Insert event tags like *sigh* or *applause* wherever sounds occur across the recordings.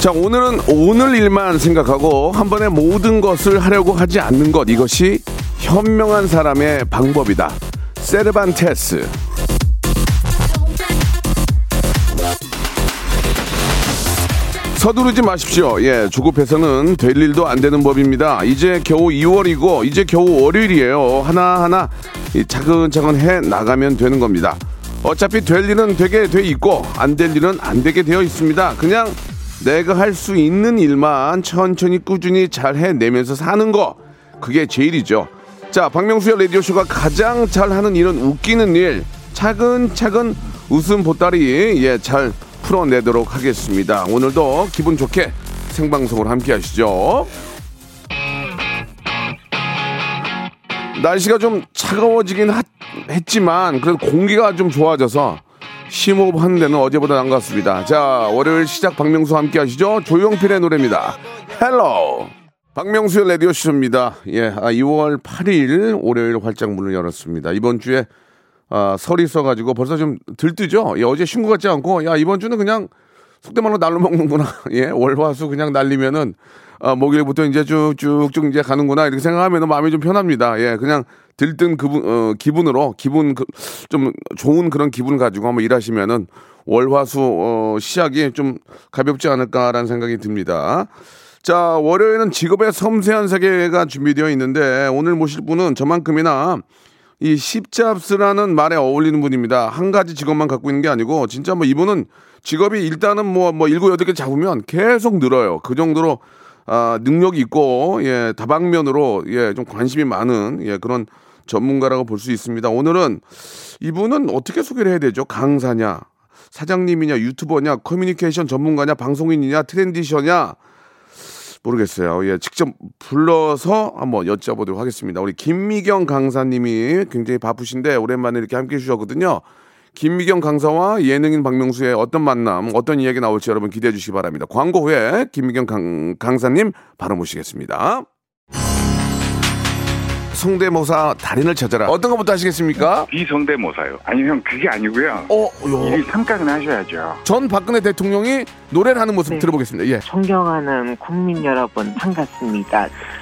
자, 오늘은 오늘 일만 생각하고 한 번에 모든 것을 하려고 하지 않는 것. 이것이 현명한 사람의 방법이다. 세르반테스. 서두르지 마십시오. 예, 조급해서는 될 일도 안 되는 법입니다. 이제 겨우 2월이고 이제 겨우 월요일이에요. 하나하나 이 차근차근 해 나가면 되는 겁니다. 어차피 될 일은 되게 돼 있고 안 될 일은 안 되게 되어 있습니다. 그냥 내가 할 수 있는 일만 천천히 꾸준히 잘 해내면서 사는 거 그게 제일이죠. 자, 박명수의 라디오쇼가 가장 잘하는 일은 웃기는 일. 차근차근 웃음 보따리 예, 잘 풀어내도록 하겠습니다. 오늘도 기분 좋게 생방송을 함께 하시죠. 날씨가 좀 차가워지긴 하- 했지만 그래도 공기가 좀 좋아져서 심호흡 하는 데는 어제보다 나은 것 같습니다. 자, 월요일 시작 박명수 함께 하시죠. 조용필의 노래입니다. Hello. 박명수의 라디오 쇼입니다. 예, 아, 2월 8일 월요일 활짝 문을 열었습니다. 이번 주에 아, 설이 있어가지고 벌써 좀 들뜨죠. 예, 어제 쉰 것 같지 않고 야 이번 주는 그냥 속된 말로 날로 먹는구나. *laughs* 예, 월화수 그냥 날리면은 아, 목요일부터 이제 쭉쭉쭉 이제 가는구나 이렇게 생각하면 마음이 좀 편합니다. 예, 그냥 들뜬 그분 어, 기분으로 기분 그, 좀 좋은 그런 기분 가지고 한번 일하시면은 월화수 어, 시작이 좀 가볍지 않을까라는 생각이 듭니다. 자, 월요일은 직업의 섬세한 세계가 준비되어 있는데 오늘 모실 분은 저만큼이나 이 십잡스라는 말에 어울리는 분입니다. 한 가지 직업만 갖고 있는 게 아니고 진짜 뭐 이분은 직업이 일단은 뭐 뭐 일곱 여덟 개 잡으면 계속 늘어요. 그 정도로 아, 능력이 있고 예, 다방면으로 예, 좀 관심이 많은 예, 그런 전문가라고 볼 수 있습니다. 오늘은 이분은 어떻게 소개를 해야 되죠? 강사냐, 사장님이냐, 유튜버냐, 커뮤니케이션 전문가냐, 방송인이냐, 트렌디셔냐 모르겠어요. 예, 직접 불러서 한번 여쭤보도록 하겠습니다. 우리 김미경 강사님이 굉장히 바쁘신데 오랜만에 이렇게 함께 해주셨거든요. 김미경 강사와 예능인 박명수의 어떤 만남, 어떤 이야기 나올지 여러분 기대해 주시기 바랍니다. 광고 후에 김미경 강, 강사님 바로 모시겠습니다. 성대모사 달인을 찾아라. 어떤 것부터 하시겠습니까? 비성대모사요. 아니 형 그게 아니고요. 어, 요. 일이 삼각은 하셔야죠. 전 박근혜 대통령이 노래를 하는 모습 네. 들어보겠습니다. 예. 존경하는 국민 여러분 반갑습니다.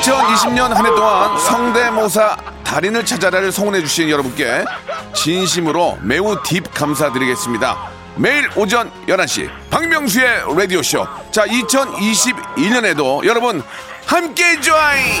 2020년 한 해 동안 성대모사 달인을 찾아라를 성원해 주신 여러분께 진심으로 매우 딥 감사드리겠습니다. 매일 오전 11시 박명수의 라디오쇼. 자, 2021년에도 여러분 함께 join!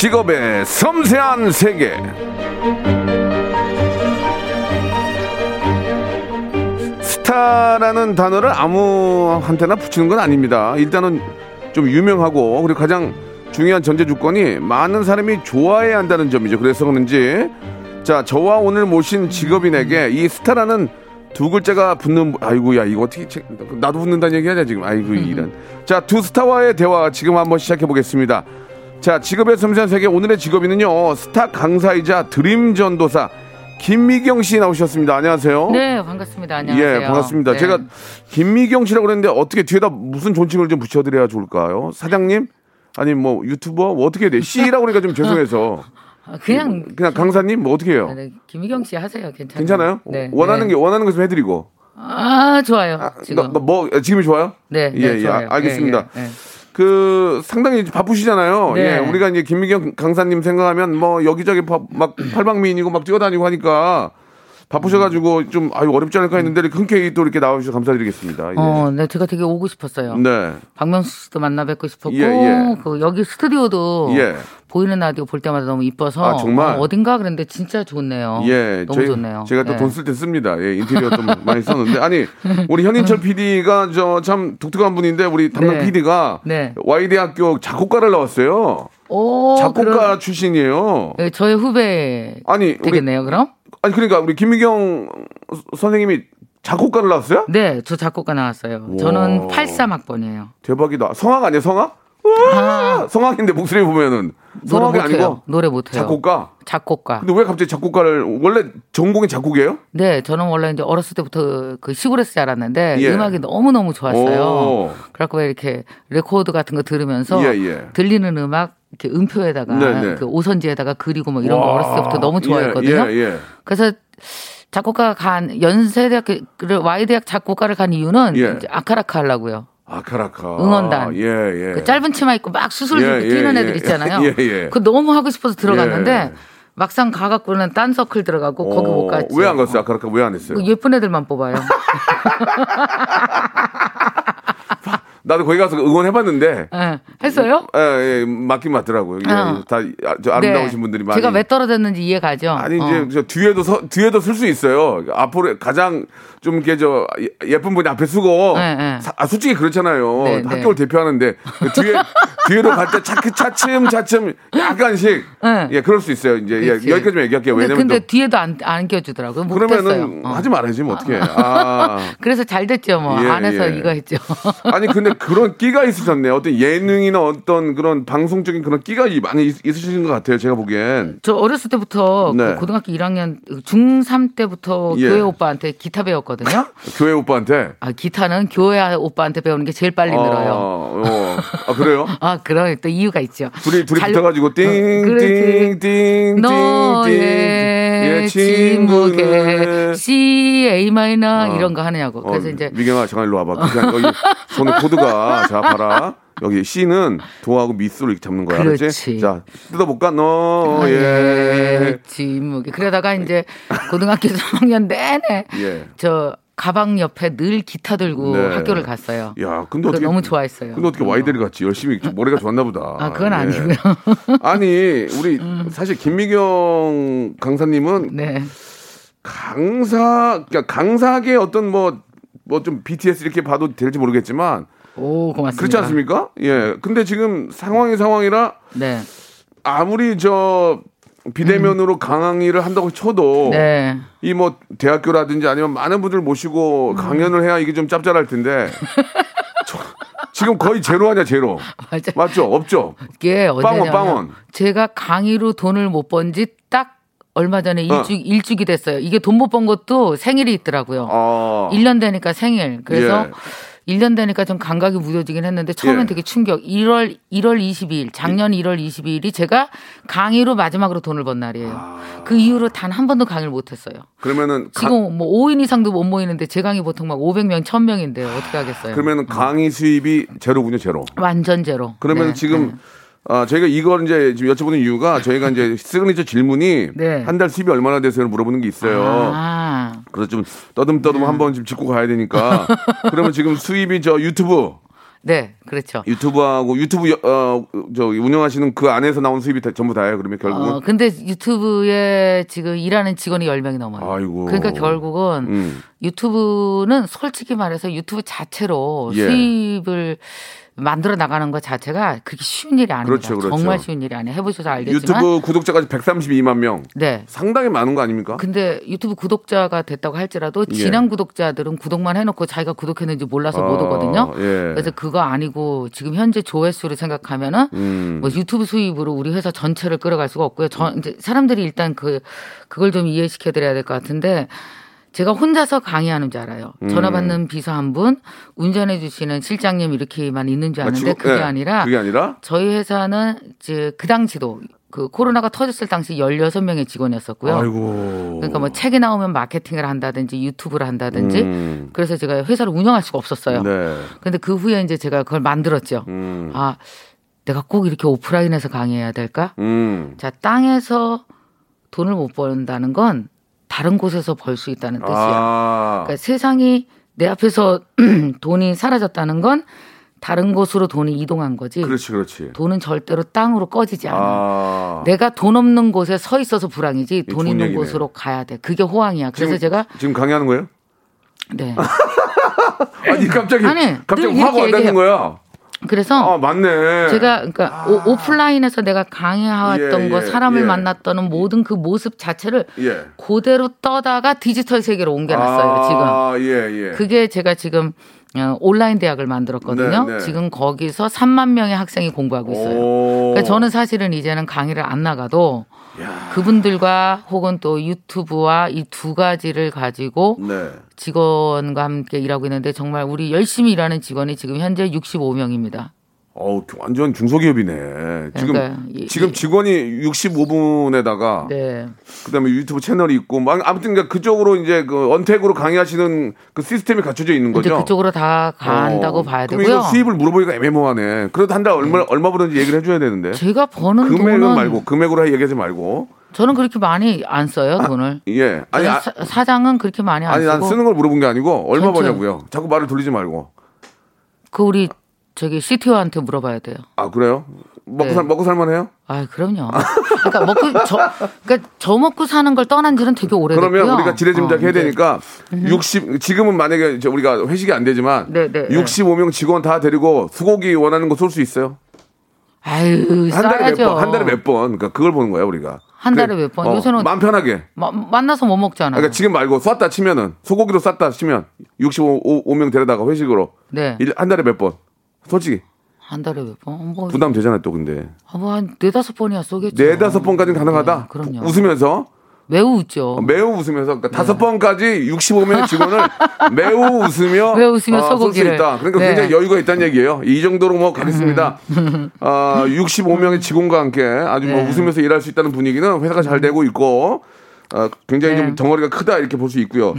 직업의 섬세한 세계. 스타라는 단어를 아무한테나 붙이는 건 아닙니다. 일단은 좀 유명하고 그리고 가장 중요한 전제 조건이 많은 사람이 좋아해야 한다는 점이죠. 그래서 그런지 자 저와 오늘 모신 직업인에게 이 스타라는 두 글자가 붙는 아이고야 이거 어떻게 책- 나도 붙는다는 얘기하냐 지금 아이고 이런 자 두 스타와의 대화 지금 한번 시작해 보겠습니다. 자, 직업의 섬세한 세계 오늘의 직업인은요. 스타 강사이자 드림 전도사 김미경 씨 나오셨습니다. 안녕하세요. 네, 반갑습니다. 안녕하세요. 예, 반갑습니다. 네. 제가 김미경 씨라고 그랬는데 어떻게 뒤에다 무슨 존칭을 좀 붙여 드려야 좋을까요? 사장님? 아니 뭐 유튜버? 뭐 어떻게 해야 돼? 씨라고 그러니까 좀 죄송해서 아, 그냥 그냥 강사님 뭐 어떻게 해요? 네, 김희경 씨 하세요. 괜찮아요. 괜찮아요? 네. 원하는 네. 게 원하는 것좀 해드리고. 아, 좋아요. 지금. 뭐, 뭐, 지금이 좋아요? 네, 네, 예, 예, 좋아요. 아, 알겠습니다. 예, 예, 예. 그 상당히 바쁘시잖아요. 네. 예, 우리가 이제 김미경 강사님 생각하면 뭐 여기저기 바- 막 팔방미인이고 막 뛰어다니고 하니까 바쁘셔가지고 좀 아유 어렵지 않을까 했는데 흔쾌히 또 이렇게 나와주셔서 감사드리겠습니다. 예. 어, 네, 제가 되게 오고 싶었어요. 네. 박명수 씨도 만나 뵙고 싶었고, 예, 예. 그 여기 스튜디오도 예. 보이는 라디오 볼 때마다 너무 이뻐서 아, 정말? 어, 딘가 그랬는데 진짜 좋네요. 예, 너무 저희- 좋네요. 제가 또 예. 돈쓸 때 씁니다. 예, 인테리어 좀 *laughs* 많이 썼는데 아니 우리 현인철 *laughs* PD가 저 참 독특한 분인데 우리 담당 네. PD가 네. Y 대학교 작곡가를 나왔어요. 오, 작곡가 그럼- 출신이에요. 예, 저의 후배 아니 우리 되겠네요, 그럼? 아니 그러니까 우리 김미경 선생님이 작곡가를 나왔어요? 네, 저 작곡가 나왔어요. 저는 83학번이에요. 대박이다. 성악 아니야 성악? 아, 성악인데 목소리 보면은 노래 성악이 못해요. 아니고 노래 못해요. 작곡과. 작곡과. 근데 왜 갑자기 작곡과를 원래 전공이 작곡이에요? 네, 저는 원래 이제 어렸을 때부터 그 시골에서 자랐는데 예. 음악이 너무 너무 좋았어요. 오. 그래갖고 왜 이렇게 레코드 같은 거 들으면서 예, 예. 들리는 음악 이렇게 음표에다가 네, 네. 그 오선지에다가 그리고 뭐 이런 거 와. 어렸을 때부터 너무 좋아했거든요. 예, 예, 그래서 작곡과 간 연세대학교를 Y대학 작곡과를 간 이유는 예. 아카라카 하려고요. 아카라카. 응원단. 예, 예. 그 짧은 치마 입고 막 수술 예, 들고 예, 뛰는 예. 애들 있잖아요. *laughs* 예, 예. 그 너무 하고 싶어서 들어갔는데 예. 막상 가갖고는 딴 서클 들어가고 거기 못 갔지. 왜 안 갔어요? 아카라카 왜 안 했어요? 그 예쁜 애들만 뽑아요. *laughs* 나도 거기 가서 응원해봤는데. 예. 했어요? 예, 예, 맞긴 맞더라고요. 예, 어. 다 아, 저 아름다우신 분들이 많이. 제가 왜 떨어졌는지 이해 가죠. 아니 어. 이제 저 뒤에도 서, 뒤에도 쓸수 있어요. 앞으로 가장 좀 이렇게 저 예- 예쁜 분이 앞에 쓰고 네, 네. 사- 아, 솔직히 그렇잖아요. 네, 네. 학교를 대표하는데 그 뒤에 *laughs* 뒤에도 갈때 차크 차츰 차츰 약간씩 네. 예 그럴 수 있어요. 이제 예. 여기까지만 얘기할게요. 왜냐면 근데 또 뒤에도 안, 안 껴주더라고요. 못 그러면은. 어. 하지 말아야지 뭐 어떻게. *laughs* 아. 그래서 잘 됐죠. 뭐 예, 안에서 예. 이거 했죠. 아니 근데 그런 끼가 있으셨네요. 어떤 예능이나 어떤 그런 방송적인 그런 끼가 이- 많이 있, 있으신 것 같아요. 제가 보기엔. 저 어렸을 때부터 네. 그 고등학교 1학년 중3 때부터 예. 교회 오빠한테 기타 배웠거든요. *laughs* 교회 오빠한테. 아, 기타는 교회 오빠한테 배우는 게 제일 빨리 늘어요. 어, 어. 아 그래요? *laughs* 아, 그런 또 이유가 있죠. 둘이 둘이 잘- 붙어 가지고 어, 그렇지. 띵띵띵띵띵 너 의 침묵에 C A 마이너 어. 이런 거 하느냐고. 그래서 어, 이제 미경아 잠깐 일로 와봐. 그냥 여기 손에 코드가 자 봐라. 여기 C는 도하고 미 솔로 이렇게 잡는 거야. 알았지? 그렇지. 자 뜯어볼까? 아, 너의 예. 침묵에 그러다가 이제 고등학교 *laughs* 3학년 내내 예. 저 가방 옆에 늘 기타 들고 네. 학교를 갔어요. 야, 근데 어떻게 너무 좋아했어요. 근데 어떻게 Y대를 갔지? 열심히 좀 머리가 좋았나 보다. 아, 그건 예. 아니고요. *laughs* 아니, 우리 사실 김미경 강사님은 네. 강사, 그러니까 강사계 어떤 뭐, 뭐 좀 BTS 이렇게 봐도 될지 모르겠지만, 오, 고맙습니다. 그렇지 않습니까? 예. 근데 지금 상황이 상황이라 네. 아무리 저 비대면으로 강의를 한다고 쳐도 음. 네. 이뭐 대학교라든지 아니면 많은 분들 음. 모시고 강연을 해야 이게 좀 짭짤할 텐데 *laughs* 저- 지금 거의 제로 아니야 제로 맞아. 맞죠 없죠 이게 빵원, 언제냐면 빵원. 제가 강의로 돈을 못 번 지 딱 얼마 전에 어. 일주 일주기 됐어요. 이게 돈 못 번 것도 생일이 있더라고요. 아 1년 되니까 생일. 그래서 예. 1년 되니까 좀 감각이 무뎌지긴 했는데 처음엔 예. 되게 충격. 1월 1월 22일, 작년 1월 22일이 제가 강의로 마지막으로 돈을 번 날이에요. 아. 그 이후로 단 한 번도 강의를 못 했어요. 그러면은 가- 지금 뭐 5인 이상도 못 모이는데 제 강의 보통 막 500명, 1000명인데 어떻게 하겠어요? 그러면은 강의 수입이 제로군요 제로 완전 제로. 그러면 네, 지금 네. 아, 저희가 이걸 이제 지금 여쭤보는 이유가 저희가 이제 시그니처 질문이 네. 한달 수입이 얼마나 되세요? 물어보는 게 있어요. 아, 그래서 좀 떠듬떠듬 한번 좀 짚고 가야 되니까. 그러면 지금 수입이 저 유튜브, 네, 그렇죠. 유튜브하고 유튜브 여- 어, 저 운영하시는 그 안에서 나온 수입이 다- 전부 다예요. 그러면 결국은. 어, 근데 유튜브에 지금 일하는 직원이 10명이 넘어요. 아이고. 그러니까 결국은 음. 유튜브는 솔직히 말해서 유튜브 자체로 예. 수입을 만들어 나가는 것 자체가 그렇게 쉬운 일이 아닙니다. 그렇죠, 그렇죠. 정말 쉬운 일이 아니에요. 해보셔서 알겠지만. 유튜브 구독자까지 132만 명. 네. 상당히 많은 거 아닙니까? 근데 유튜브 구독자가 됐다고 할지라도 예. 지난 구독자들은 구독만 해놓고 자기가 구독했는지 몰라서 못 아, 오거든요. 예. 그래서 그거 아니고 지금 현재 조회수를 생각하면은 음. 뭐 유튜브 수입으로 우리 회사 전체를 끌어갈 수가 없고요. 저 이제 사람들이 일단 그 그걸 좀 이해시켜 드려야 될 것 같은데 제가 혼자서 강의하는 줄 알아요. 음. 전화 받는 비서 한 분, 운전해 주시는 실장님 이렇게만 있는 줄 아는데 지금- 그게 예, 아니라 그게 아니라 저희 회사는 이제 그 당시도 그 코로나가 터졌을 당시 16명의 직원이었었고요. 아이고. 그러니까 뭐 책이 나오면 마케팅을 한다든지 유튜브를 한다든지 음. 그래서 제가 회사를 운영할 수가 없었어요. 네. 근데 그 후에 이제 제가 그걸 만들었죠. 음. 아, 내가 꼭 이렇게 오프라인에서 강의해야 될까? 음. 자, 땅에서 돈을 못 번다는 건 다른 곳에서 벌 수 있다는 뜻이야. 아. 그러니까 세상이 내 앞에서 *clears throat* 돈이 사라졌다는 건 다른 곳으로 돈이 이동한 거지. 그렇지, 그렇지. 돈은 절대로 땅으로 꺼지지 않아. 아. 내가 돈 없는 곳에 서 있어서 불황이지 돈 있는 얘기네. 곳으로 가야 돼. 그게 호황이야. 그래서 지금- 제가 지금 강의하는 거예요? 네. *laughs* 아니 갑자기 아니, 갑자기 이렇게 와닿는 얘기해요. 거야. 그래서 아 맞네. 제가 그러니까 오, 오프라인에서 내가 강의해왔던 예, 거 예, 사람을 예. 만났던 모든 그 모습 자체를 예. 그대로 떠다가 디지털 세계로 옮겨놨어요. 지금 아, 예, 예. 그게 제가 지금 어, 온라인 대학을 만들었거든요. 네, 네. 지금 거기서 3만 명의 학생이 공부하고 있어요. 오. 그러니까 저는 사실은 이제는 강의를 안 나가도 그분들과 혹은 또 유튜브와 이 두 가지를 가지고 네. 직원과 함께 일하고 있는데 정말 우리 열심히 일하는 직원이 지금 현재 65명입니다. 어우, 완전 중소기업이네. 지금 그러니까 이- 지금 이- 직원이 65분에다가 네. 그다음에 유튜브 채널이 있고 막 아무튼 그러니까 그쪽으로 이제 그 언택으로 강의하시는 그 시스템이 갖춰져 있는 거죠. 그쪽으로 다 간다고 어, 봐야 되고요. 네. 이거 수입을 물어보니까 애매모하네. 그래도 한 달 얼마 얼마 버는지 얘기를 해줘야 되는데. 제가 버는 금액은 돈은 말고 금액으로 얘기하지 말고. 저는 그렇게 많이 안 써요 돈을. 예. 아니 아, 사, 사장은 그렇게 많이 안 아니 난 쓰고 쓰는 걸 물어본 게 아니고 얼마 전체. 버냐고요. 자꾸 말을 돌리지 말고. 그 우리 저기 CTO한테 물어봐야 돼요. 아 그래요? 먹고 네. 살 먹고 살만해요? 아, 그럼요. 그러니까 먹고 저 그러니까 저 먹고 사는 걸 떠난 지는 되게 오래됐고요. 그러면 우리가 지레짐작 어, 해야 되니까 60 지금은 만약에 이제 우리가 회식이 안 되지만 네, 네, 네. 65명 직원 다 데리고 소고기 원하는 거 쏠 수 있어요? 아유, 한 달에 몇. 번? 한 달에 몇 번? 그러니까 그걸 보는 거야 우리가. 한 달에 그래, 몇 번? 어, 요새는- 마음 편하게. 마- 만나서 못 먹잖아요. 그러니까 지금 말고 쐈다 치면은 소고기로 쐈다 치면 65명 데려다가 회식으로 네. 일- 한 달에 몇 번? 솔직히 한 달에 몇 번? 뭐, 부담 되잖아요 또 근데 아, 뭐한 네다섯 번이야 쏘겠죠. 네 다섯 번까지는 가능하다. 네, 그럼요. 웃으면서 매우 웃죠. 어, 매우 웃으면서 그러니까 다섯 번까지 65명 직원을 *laughs* 매우 웃으며 매우 웃으며 어, 쏠수 소고기를. 있다. 그러니까 네. 굉장히 여유가 있다는 얘기예요. 이 정도로 뭐 가겠습니다. *laughs* 아, 65명의 직원과 함께 아주 뭐 네. 웃으면서 일할 수 있다는 분위기는 회사가 잘 되고 있고 어, 굉장히 네. 좀 덩어리가 크다 이렇게 볼 수 있고요.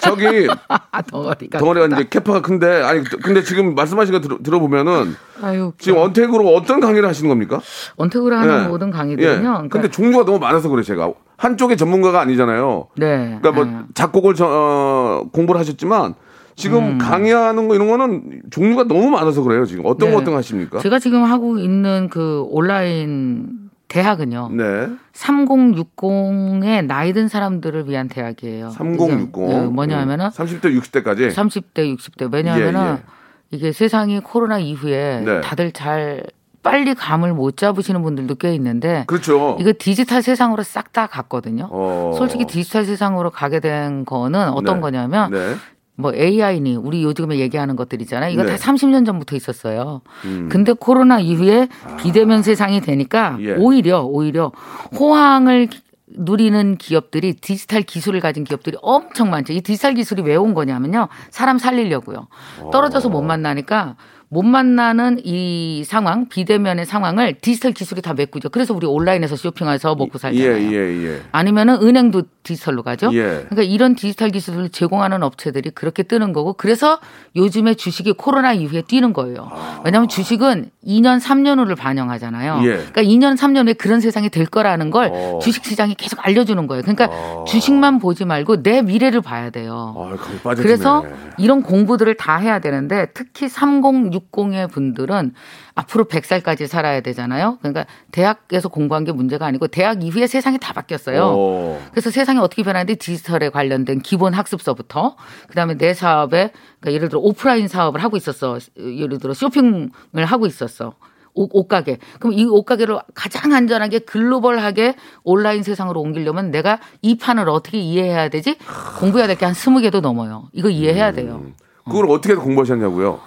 저기 아, *laughs* 덩어리가. 덩어리가 이제 캐파가 큰데 아니 근데 지금 말씀하신 거 들어, 들어보면은 아유, 지금 언택으로 어떤 강의를 하시는 겁니까? 언택으로 하는 예. 모든 강의들은요. 예. 그러니까, 근데 종류가 너무 많아서 그래 제가 한쪽의 전문가가 아니잖아요. 네. 그러니까 뭐 예. 작곡을 저, 어, 공부를 하셨지만 지금 음. 강의하는 거 이런 거는 종류가 너무 많아서 그래요. 지금 어떤 네. 거 어떤 거 하십니까? 제가 지금 하고 있는 그 온라인 대학은요. 네. 3060의 나이 든 사람들을 위한 대학이에요. 3060. 이게, 예, 뭐냐 하면은 30대 60대까지 30대, 60대. 왜냐하면은 예, 예. 이게 세상이 코로나 이후에 네. 다들 잘 빨리 감을 못 잡으시는 분들도 꽤 있는데 그렇죠. 이거 디지털 세상으로 싹 다 갔거든요. 어. 솔직히 디지털 세상으로 가게 된 거는 어떤 네. 거냐면 네. 뭐 AI니 우리 요즘에 얘기하는 것들이잖아요. 이거 네. 다 30년 전부터 있었어요. 음. 근데 코로나 이후에 비대면 세상이 되니까 예. 오히려 오히려 호황을 누리는 기업들이 디지털 기술을 가진 기업들이 엄청 많죠. 이 디지털 기술이 왜 온 거냐면요. 사람 살리려고요. 떨어져서 못 만나니까 못 만나는 이 상황, 비대면의 상황을 디지털 기술이 다 메꾸죠. 그래서 우리 온라인에서 쇼핑해서 먹고 예, 살잖아요. 예, 예. 아니면은 은행도 디지털로 가죠. 예. 그러니까 이런 디지털 기술을 제공하는 업체들이 그렇게 뜨는 거고 그래서 요즘에 주식이 코로나 이후에 뛰는 거예요. 왜냐하면 주식은 2년, 3년 후를 반영하잖아요. 예. 그러니까 2년, 3년 후에 그런 세상이 될 거라는 걸 어. 주식 시장이 계속 알려주는 거예요. 그러니까 어. 주식만 보지 말고 내 미래를 봐야 돼요. 아. 그래서 이런 공부들을 다 해야 되는데 특히 3060 60의 분들은 앞으로 100살까지 살아야 되잖아요. 그러니까 대학에서 공부한 게 문제가 아니고 대학 이후에 세상이 다 바뀌었어요. 어. 그래서 세상이 어떻게 변하는데 디지털에 관련된 기본 학습서부터 그다음에 내 사업에 그러니까 예를 들어 오프라인 사업을 하고 있었어. 예를 들어 쇼핑을 하고 있었어. 옷, 옷가게. 그럼 이 옷가게를 가장 안전하게 글로벌하게 온라인 세상으로 옮기려면 내가 이 판을 어떻게 이해해야 되지? 공부해야 될 게 한 스무 개도 넘어요. 이거 이해해야 돼요. 그걸 어 떻게 공부하셨냐고요?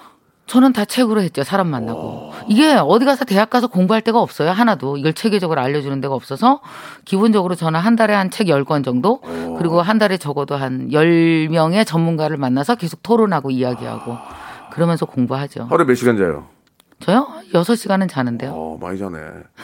저는 다 책으로 했죠. 사람 만나고. 이게 어디 가서 대학 가서 공부할 데가 없어요. 하나도. 이걸 체계적으로 알려주는 데가 없어서 기본적으로 저는 한 달에 한책 10권 정도 그리고 한 달에 적어도 한 10명의 전문가를 만나서 계속 토론하고 이야기하고 그러면서 공부하죠. 하루에 몇 시간 자요? 저요? 6시간은 자는데요. 어, 많이 자네.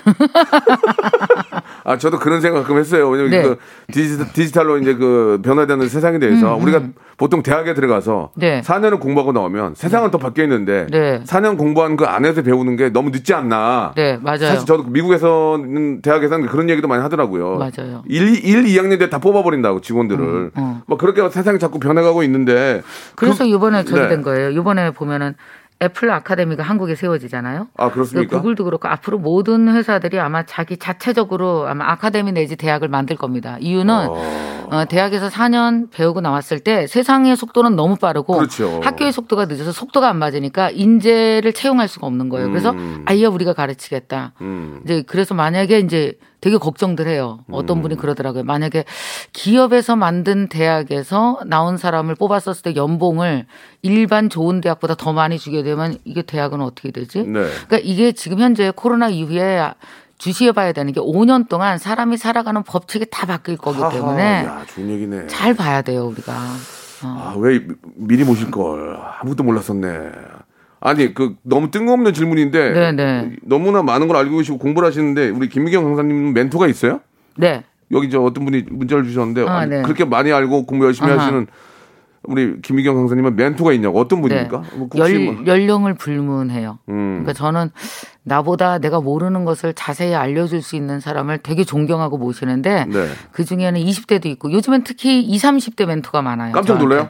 *laughs* 아, 저도 그런 생각 가끔 했어요. 왜냐면 네. 그 디지털, 디지털로 이제 그 변화되는 세상에 대해서 우리가 보통 대학에 들어가서 음, 네. 4년을 공부하고 나오면 세상은 더 바뀌어 있는데 네. 4년 공부한 그 안에서 배우는 게 너무 늦지 않나. 네, 맞아요. 사실 저도 미국에서는 대학에서는 그런 얘기도 많이 하더라고요. 맞아요. 1, 1 2학년 때 다 뽑아버린다고 직원들을. 음. 뭐 그렇게 세상이 자꾸 변해가고 있는데. 그래서 그- 이번에 저기 네. 된 거예요. 이번에 보면은 애플 아카데미가 한국에 세워지잖아요. 아, 그렇습니까? 구글도 그렇고 앞으로 모든 회사들이 아마 자기 자체적으로 아마 아카데미 내지 대학을 만들 겁니다. 이유는 어, 대학에서 4년 배우고 나왔을 때 세상의 속도는 너무 빠르고 그렇죠. 학교의 속도가 늦어서 속도가 안 맞으니까 인재를 채용할 수가 없는 거예요. 그래서 음. 아예 우리가 가르치겠다. 음. 이제 그래서 만약에 이제 되게 걱정들 해요. 어떤 분이 그러더라고요. 만약에 기업에서 만든 대학에서 나온 사람을 뽑았었을 때 연봉을 일반 좋은 대학보다 더 많이 주게 되면 이게 대학은 어떻게 되지? 네. 그러니까 이게 지금 현재 코로나 이후에 주시해 봐야 되는 게 5년 동안 사람이 살아가는 법칙이 다 바뀔 거기 하하, 때문에 야, 좋은 얘기네. 잘 봐야 돼요, 우리가. 아, 왜 미리 모실 걸 아무것도 몰랐었네. 아니 그 너무 뜬금없는 질문인데 네네. 너무나 많은 걸 알고 계시고 공부를 하시는데 우리 김미경 강사님 멘토가 있어요? 네. 여기 저 어떤 분이 문자를 주셨는데 아, 아니, 네. 그렇게 많이 알고 공부 열심히 아하. 하시는 우리 김미경 강사님은 멘토가 있냐고 어떤 분입니까? 뭐 혹시 뭐- 네. 열, 연령을 불문해요. 음. 그러니까 저는 나보다 내가 모르는 것을 자세히 알려줄 수 있는 사람을 되게 존경하고 모시는데 네. 그 중에는 20대도 있고 요즘엔 특히 20, 30대 멘토가 많아요. 깜짝 저한테.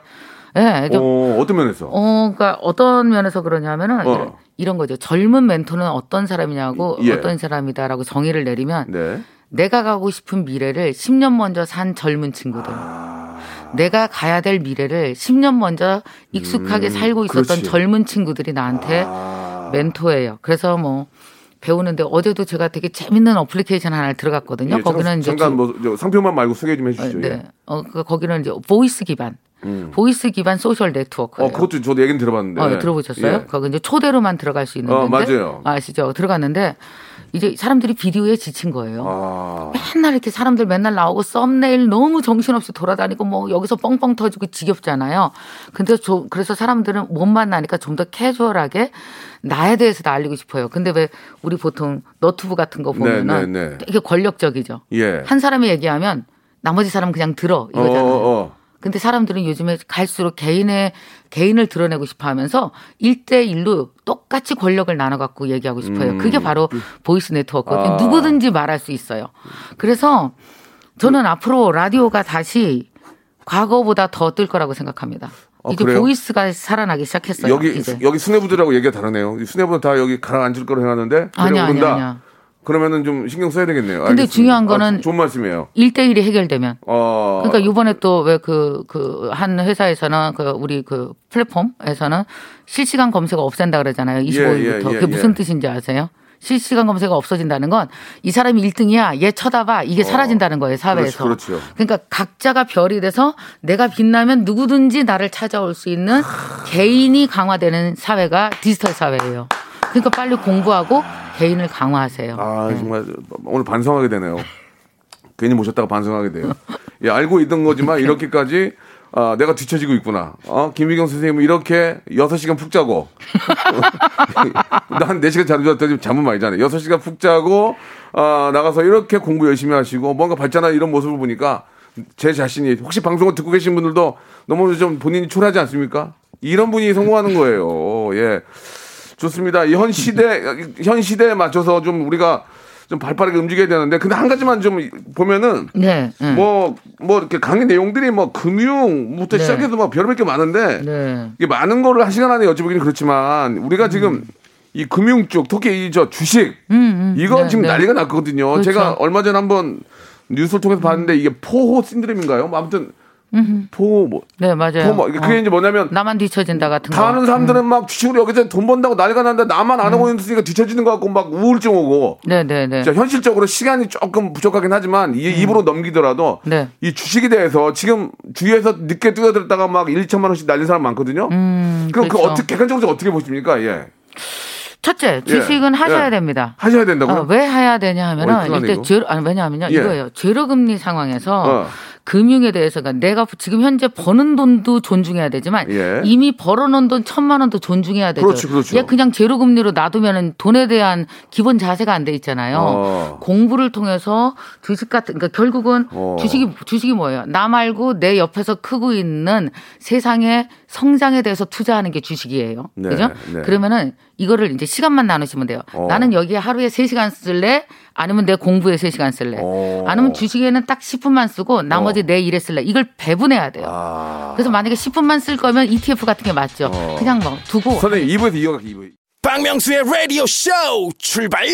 네. 좀 어, 어떤 면에서? 어, 그러니까 어떤 면에서 그러냐면은 어. 이런- 거죠. 젊은 멘토는 어떤 사람이냐고 예. 어떤 사람이다라고 정의를 내리면 네. 내가 가고 싶은 미래를 10년 먼저 산 젊은 친구들. 아. 내가 가야 될 미래를 10년 먼저 익숙하게 살고 있었던 음, 그렇지. 젊은 친구들이 나한테 아. 멘토예요. 그래서 뭐 배우는데 어제도 제가 되게 재밌는 어플리케이션 하나 들어갔거든요. 예, 거기는 잠깐, 이제 잠깐 주- 뭐 저, 상표만 말고 소개 좀 해주시죠. 네. 예. 어, 그 거기는 이제 voice 기반, 음. voice 기반 소셜 네트워크예요. 어, 그것도 저도 얘기는 들어봤는데. 어, 들어보셨어요? 예. 거기 이제 초대로만 들어갈 수 있는 어, 건데 맞아요. 아시죠? 들어갔는데 이제 사람들이 비디오에 지친 거예요. 아. 맨날 이렇게 사람들 맨날 나오고 썸네일 너무 정신없이 돌아다니고 뭐 여기서 뻥뻥 터지고 지겹잖아요. 근데 저 그래서 사람들은 못 만나니까 좀 더 캐주얼하게 나에 대해서 다 알리고 싶어요. 근데 왜 우리 보통 너튜브 같은 거 보면은 네, 네. 되게 권력적이죠. 예. 한 사람이 얘기하면 나머지 사람 은 그냥 들어 어, 이거잖아요. 어, 어. 근데 사람들은 요즘에 갈수록 개인의 개인을 드러내고 싶어 하면서 일대일로 똑같이 권력을 나눠 갖고 얘기하고 싶어요. 그게 바로 voice 네트워크거든요. 아. 누구든지 말할 수 있어요. 그래서 저는 앞으로 라디오가 다시 과거보다 더 뜰 거라고 생각합니다. 아, 이제 그래요? voice가 살아나기 시작했어요. 여기 이제. 여기 수뇌부들하고 얘기가 다르네요. 이 수뇌부는 다 여기 가라앉을 거로 해놨는데 아니야. 아니야, 아니야. 그러면은 좀 신경 써야 되겠네요. 근데 알겠습니다. 중요한 아, 거는 좋은 말씀이에요. 일대일이 해결되면 어. 그러니까 요번에 또 왜 그 그 한 회사에서는 그 우리 그 플랫폼에서는 실시간 검색어 없앤다 그러잖아요. 25일부터. 예, 예, 그게 예. 무슨 뜻인지 아세요? 실시간 검색어 없어진다는 건 이 사람이 1등이야. 얘 쳐다봐. 이게 사라진다는 거예요, 사회에서. 어. 그렇죠, 그렇죠. 그러니까 각자가 별이 돼서 내가 빛나면 누구든지 나를 찾아올 수 있는 개인이 강화되는 사회가 디지털 사회예요. 그러니까 빨리 공부하고 개인을 강화하세요. 아 네. 정말 오늘 반성하게 되네요. 괜히 모셨다가 반성하게 돼요. 예, 알고 있던 거지만 이렇게까지 아, 내가 뒤처지고 있구나. 어, 김희경 선생님은 이렇게 6시간 푹 자고. *laughs* 한 4시간 자는 줄 알았더니 잠은 많이 자네. 6시간 푹 자고, 아, 나가서 이렇게 공부 열심히 하시고, 뭔가 발전하는 이런 모습을 보니까 제 자신이, 혹시 방송을 듣고 계신 분들도 너무 좀 본인이 초라하지 않습니까? 이런 분이 성공하는 거예요. 예. 좋습니다. 이현 시대, *laughs* 현 시대에 맞춰서 좀 우리가 좀 발빠르게 움직여야 되는데 근데 한 가지만 좀 보면은 네. 네. 뭐뭐 이렇게 강의 내용들이 뭐 금융부터 네. 시작해서 막 별의별 게 많은데 네. 이게 많은 거를 한 시간 안에 여쭤보기는 그렇지만 우리가 지금 이 금융 쪽 특히 이 저 주식 음, 음. 이거 네, 지금 네. 난리가 났거든요. 그렇죠. 제가 얼마 전에 한번 뉴스를 통해서 봤는데 이게 포호 신드롬인가요? 뭐 아무튼 포호 뭐 네, 맞아요. 포호 뭐 그게 어. 이제 뭐냐면 나만 뒤처진다 같은 거. 다 아는 사람들은 음. 막 주식으로 여기서 돈 번다고 난리가 났는데 나만 안 하고 있으니까 뒤처지는 것 같고 막 우울증 오고 네, 네, 네. 자, 현실적으로 시간이 조금 부족하긴 하지만 이 입으로 넘기더라도 네. 이 주식에 대해서 지금 주위에서 늦게 뛰어들었다가 막 1, 2천만 원씩 날린 사람 많거든요. 그럼 그 그렇죠. 어떻게 객관적으로 어떻게 보십니까? 예. 첫째, 주식은 예, 하셔야 예. 됩니다. 하셔야 된다고요? 어, 왜 해야 되냐 하면은 이때 이거. 제로 아니 왜냐하면요 예. 이거예요 제로금리 상황에서 어. 금융에 대해서가 내가 지금 현재 버는 돈도 존중해야 되지만 예. 이미 벌어놓은 돈 천만 원도 존중해야 되죠. 그렇죠, 그렇죠. 얘 그냥 제로 금리로 놔두면은 돈에 대한 기본 자세가 안 돼 있잖아요. 어. 공부를 통해서 주식 같은 그러니까 결국은 어. 주식이 주식이 뭐예요? 나 말고 내 옆에서 크고 있는 세상의 성장에 대해서 투자하는 게 주식이에요. 네, 그죠? 네. 그러면은 이거를 이제 시간만 나누시면 돼요. 어. 나는 여기에 하루에 3시간 쓸래? 아니면 내 공부에 3시간 쓸래? 어. 아니면 주식에는 딱 10분만 쓰고 나머지 내 일에 쓸래? 이걸 배분해야 돼요. 아. 그래서 만약에 10분만 쓸 거면 ETF 같은 게 맞죠. 어. 그냥 뭐 두고 선생님 2부에서 이어갈게요. 2부. 박명수의 라디오 쇼 출발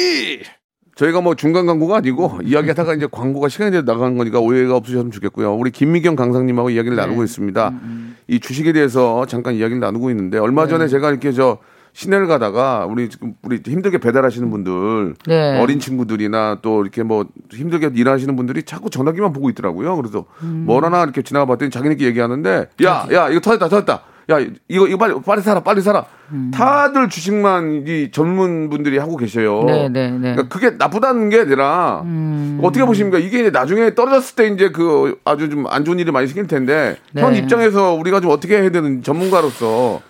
저희가 뭐 중간 광고가 아니고 이야기하다가 이제 광고가 시간이 돼서 나간 거니까 오해가 없으셨으면 좋겠고요. 우리 김미경 강상님하고 이야기를 네. 나누고 있습니다. 음, 이 주식에 대해서 잠깐 이야기를 나누고 있는데 얼마 전에 네. 제가 이렇게 저 시내를 가다가 우리 지금 우리 힘들게 배달하시는 분들 네. 어린 친구들이나 또 이렇게 뭐 힘들게 일하시는 분들이 자꾸 전화기만 보고 있더라고요. 그래서 음. 뭘 하나 이렇게 지나가 봤더니 자기네끼리 얘기하는데 야, 야, 이거 터졌다, 터졌다. 야, 이거, 이거 빨리, 빨리 사라, 빨리 사라. 다들 주식만 이 전문 분들이 하고 계셔요. 음. 네, 네, 네. 그러니까 그게 나쁘다는 게 아니라 음. 어떻게 보십니까? 이게 이제 나중에 떨어졌을 때 이제 그 아주 좀 안 좋은 일이 많이 생길 텐데 네. 현 입장에서 우리가 좀 어떻게 해야 되는 전문가로서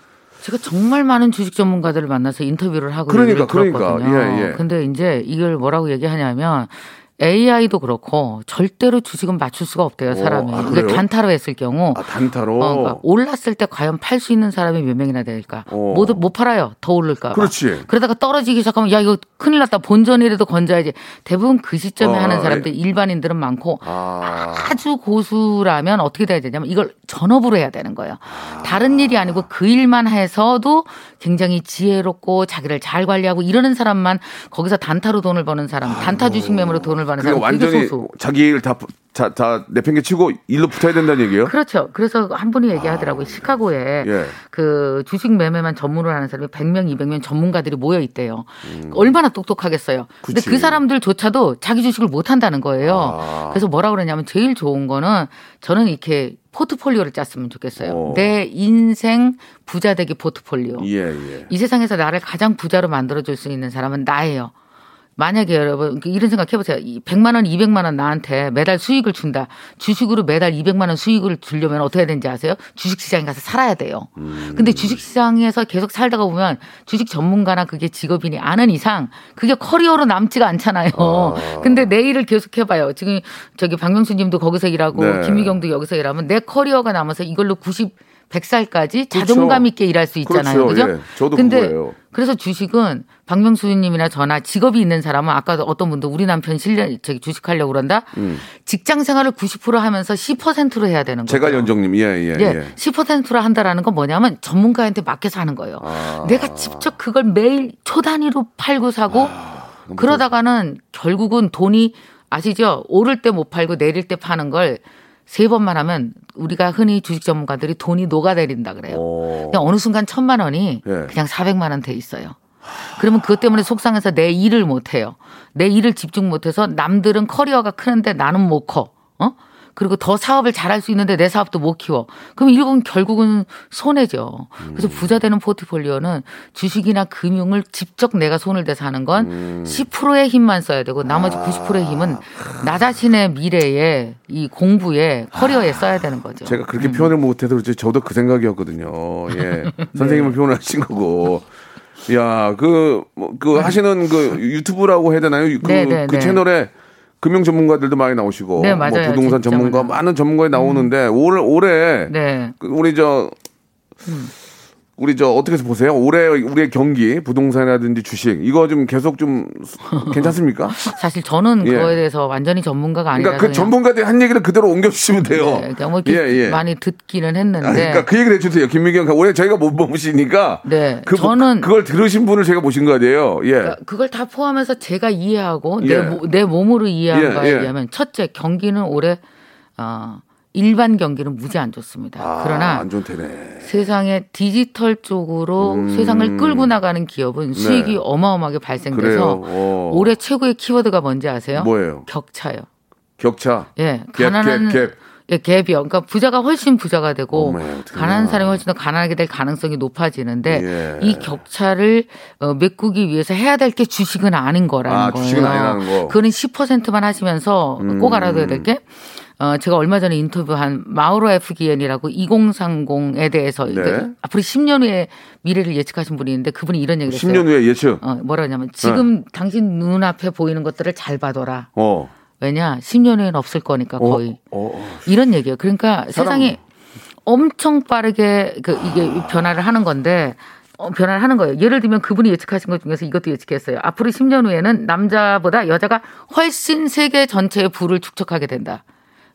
제가 정말 많은 주식 전문가들을 만나서 인터뷰를 하고 그러니까. 그러니까. 예, 예. 근데 이제 이걸 뭐라고 얘기하냐면 AI도 그렇고 절대로 주식은 맞출 수가 없대요, 사람이. 아, 이게 그래요? 단타로 했을 경우 아, 단타로 어, 그러니까 올랐을 때 과연 팔 수 있는 사람이 몇 명이나 될까? 어. 모두 못 팔아요. 더 오를까? 봐. 그렇지. 그러다가 떨어지기 시작하면 야 이거 큰일 났다. 본전이라도 건져야지. 대부분 그 시점에 어, 하는 사람들 일반인들은 많고 아. 아주 고수라면 어떻게 돼야 되냐면 이걸 전업으로 해야 되는 거예요. 아. 다른 일이 아니고 그 일만 해서도 굉장히 지혜롭고 자기를 잘 관리하고 이러는 사람만 거기서 단타로 돈을 버는 사람, 단타 주식 매매로 돈을 사람 되게 완전히. 자기 일 다 다, 다 내팽개치고 일로 붙어야 된다는 얘기예요? 그렇죠. 그래서 한 분이 얘기하더라고요. 시카고에 예. 그 주식 매매만 전문으로 하는 사람이 100명, 200명 전문가들이 모여 있대요. 음. 얼마나 똑똑하겠어요. 근데 그치. 그 사람들조차도 자기 주식을 못 한다는 거예요. 아. 그래서 뭐라 그러냐면 제일 좋은 거는 저는 이렇게 포트폴리오를 짰으면 좋겠어요. 어. 내 인생 부자 되기 포트폴리오. 예, 예. 이 세상에서 나를 가장 부자로 만들어 줄 수 있는 사람은 나예요. 만약에 여러분 이런 생각 해보세요. 100만 원, 200만 원 나한테 매달 수익을 준다. 주식으로 매달 200만 원 수익을 주려면 어떻게 해야 되는지 아세요? 주식시장에 가서 살아야 돼요. 음. 근데 주식시장에서 계속 살다가 보면 주식 전문가나 그게 직업인이 아닌 이상 그게 커리어로 남지가 않잖아요. 근데 내 일을 계속 해봐요. 지금 저기 박명수 님도 거기서 일하고 네. 김미경도 여기서 일하면 내 커리어가 남아서 이걸로 90, 100살까지 자존감 있게 일할 수 있잖아요. 그렇죠. 그죠? 예. 저도 근데 그거예요. 그래서 주식은 박명수 님이나 저나 직업이 있는 사람은 아까 어떤 분도 우리 남편 실년 저기 주식하려고 그런다. 직장 생활을 90% 하면서 10%로 해야 되는. 음. 제가 연정님, 예, 예, 예, 예. 10%로 한다라는 건 뭐냐면 전문가한테 맡겨서 하는 거예요. 아. 내가 직접 그걸 매일 초 단위로 팔고 사고 아, 그러다가는 결국은 돈이 아시죠? 오를 때 못 팔고 내릴 때 파는 걸 세 번만 하면 우리가 흔히 주식 전문가들이 돈이 녹아내린다 그래요. 어. 그냥 어느 순간 천만 원이 예. 그냥 400만 원 돼 있어요. 그러면 그것 때문에 속상해서 내 일을 못 해요. 내 일을 집중 못 해서 남들은 커리어가 크는데 나는 못 커. 어? 그리고 더 사업을 잘할 수 있는데 내 사업도 못 키워. 그럼 이건 결국은 손해죠. 그래서 부자 되는 포트폴리오는 주식이나 금융을 직접 내가 손을 대서 하는 건 10%의 힘만 써야 되고 나머지 90%의 힘은 나 자신의 미래에 이 공부에 커리어에 써야 되는 거죠. 제가 그렇게 표현을 못해도 저도 그 생각이었거든요. 예. *laughs* 선생님은 표현을 하신 거고. 야, 그, 뭐, 그 하시는 그 유튜브라고 해야 되나요? 그, 네, 네, 그 네. 채널에 금융 전문가들도 많이 나오시고. 네, 뭐 맞아요. 부동산 진짜 전문가, 많아요. 많은 전문가에 나오는데 올, 올해 네. 그 우리 저 우리 저 어떻게 해서 보세요? 올해 우리의 경기 부동산이라든지 주식 이거 좀 계속 좀 *laughs* 괜찮습니까? 사실 저는 예. 그거에 대해서 완전히 전문가가 아니라서 그러니까 그 전문가들이 한 얘기를 그대로 옮겨 주시면 돼요. 네, 그러니까 뭐 이렇게 많이 듣기는 했는데 아, 그러니까 그 얘기를 해주세요. 김미경 올해 저희가 못 모시니까 네, 그, 저는 그걸 들으신 분을 제가 모신 거 아니에요. 예. 그러니까 그걸 다 포함해서 제가 이해하고 예. 내, 모- 내 몸으로 이해한 예, 거에 예. 의하면 첫째 경기는 올해 어, 일반 경기는 무지 안 좋습니다. 아, 그러나 안. 세상에 디지털 쪽으로 음. 세상을 끌고 나가는 기업은 수익이 어마어마하게 발생돼서. 어. 올해 최고의 키워드가 뭔지 아세요? 뭐예요? 격차요. 격차. 예, 갭, 가난한 갭, 갭. 예, 갭이요. 그러니까 부자가 훨씬 부자가 되고 어머야, 어떡하나. 가난한 사람이 훨씬 더 가난하게 될 가능성이 높아지는데 예. 이 격차를 어, 메꾸기 위해서 해야 될 게 주식은 아닌 거라는 아, 거예요. 주식은 아니라는 거. 음. 그거는 10%만 하시면서 꼭 알아둬야 될 게 어, 제가 얼마 전에 인터뷰한 마우로 F 기엔이라고 2030에 대해서 네. 그러니까 앞으로 10년 후에 미래를 예측하신 분이 있는데 그분이 이런 얘기를 했어요. 10년 후에 예측. 어, 뭐라 하냐면 지금 당신 눈앞에 보이는 것들을 잘 봐둬라. 어. 왜냐 10년 후에는 없을 거니까 어, 거의 어, 어. 이런 얘기예요. 그러니까 세상이 엄청 빠르게 그 이게 변화를 하는 건데 어, 변화를 하는 거예요. 예를 들면 그분이 예측하신 것 중에서 이것도 예측했어요. 앞으로 10년 후에는 남자보다 여자가 훨씬 세계 전체의 부를 축적하게 된다.